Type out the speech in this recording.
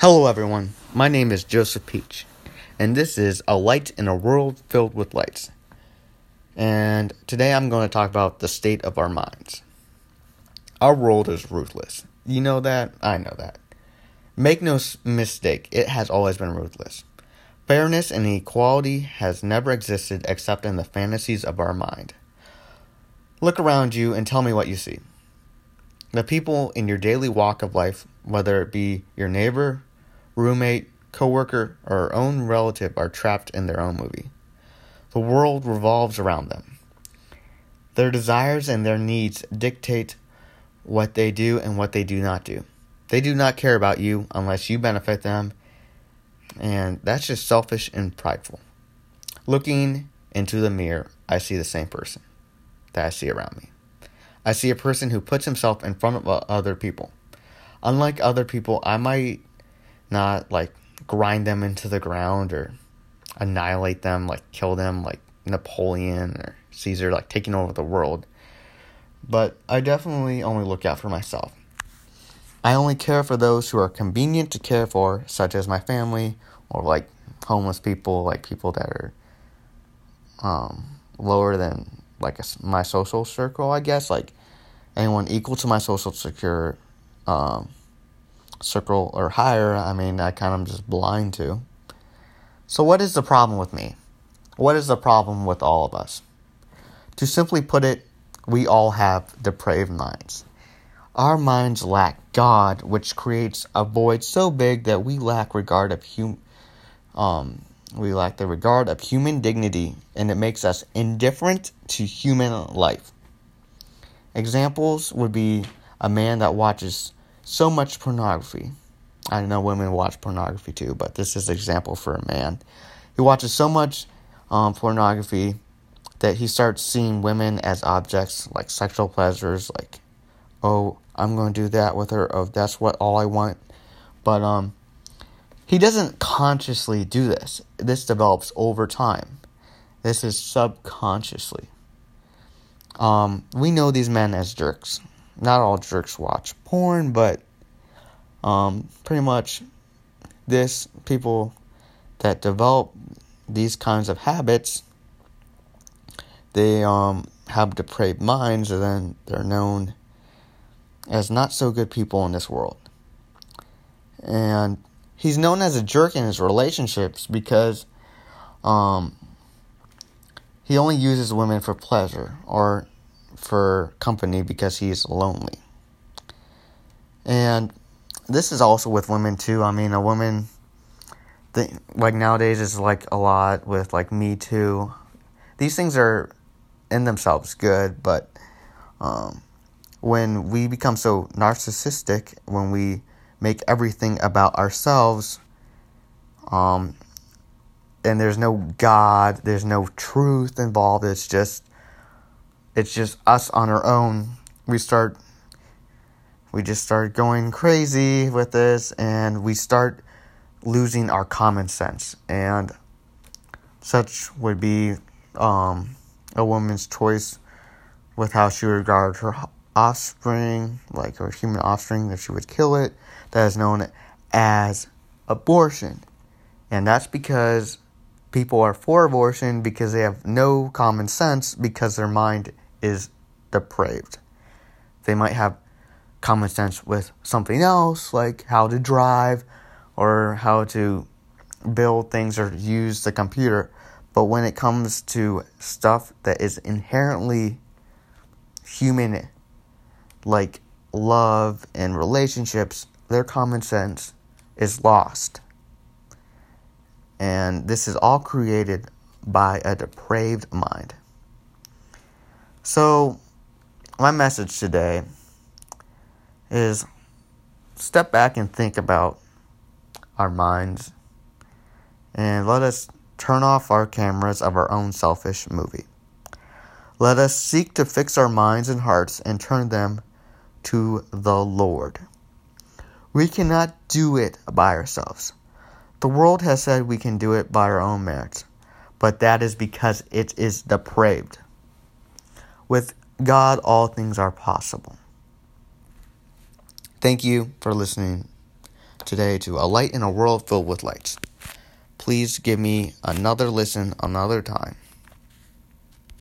Hello, everyone. My name is Joseph Peach, and this is A Light in a World Filled with Lights. And today I'm going to talk about the state of our minds. Our world is ruthless. You know that? I know that. Make no mistake, it has always been ruthless. Fairness and equality has never existed except in the fantasies of our mind. Look around you and tell me what you see. The people in your daily walk of life, whether it be your neighbor, roommate, coworker, or own relative, are trapped in their own movie. The world revolves around them. Their desires and their needs dictate what they do and what they do not do. They do not care about you unless you benefit them, and that's just selfish and prideful. Looking into the mirror, I see the same person that I see around me. I see a person who puts himself in front of other people. Unlike other people, I might not like grind them into the ground or annihilate them, like kill them, like Napoleon or Caesar, like taking over the world. But I definitely only look out for myself. I only care for those who are convenient to care for, such as my family or like homeless people, like people that are um, lower than like a, my social circle, I guess, like anyone equal to my social secure um, circle or higher, I mean, I kind of just blind to. So, what is the problem with me? What is the problem with all of us? To simply put it, we all have depraved minds. Our minds lack God, which creates a void so big that we lack regard of hum, um, we lack the regard of human dignity, and it makes us indifferent to human life. Examples would be a man that watches so much pornography. I know women watch pornography too, but this is an example for a man. He watches so much um, pornography that he starts seeing women as objects, like sexual pleasures, like, oh, I'm going to do that with her. Oh, that's what all I want. But um, he doesn't consciously do this. This develops over time. This is subconsciously. Um, we know these men as jerks. Not all jerks watch porn, but um, pretty much this people that develop these kinds of habits, they um, have depraved minds, and then they're known as not so good people in this world. And he's known as a jerk in his relationships because um, he only uses women for pleasure or for company because he's lonely. And this is also with women too. I mean, a woman, the, like nowadays, is like a lot with like Me Too. These things are in themselves good, but um, when we become so narcissistic, when we make everything about ourselves, um, and there's no God, there's no truth involved. It's just, it's just us on our own. We start, we just start going crazy with this, and we start losing our common sense. And such would be um, a woman's choice with how she would regards her offspring, like her human offspring, that she would kill it. That is known as abortion. And that's because people are for abortion because they have no common sense because their mind is depraved. They might have common sense with something else, like how to drive or how to build things or use the computer. But when it comes to stuff that is inherently human, like love and relationships, their common sense is lost. And this is all created by a depraved mind. So, my message today is step back and think about our minds and let us turn off our cameras of our own selfish movie. Let us seek to fix our minds and hearts and turn them to the Lord. We cannot do it by ourselves. The world has said we can do it by our own merits, but that is because it is depraved. With God, all things are possible. Thank you for listening today to A Light in a World Filled with Lights. Please give me another listen another time.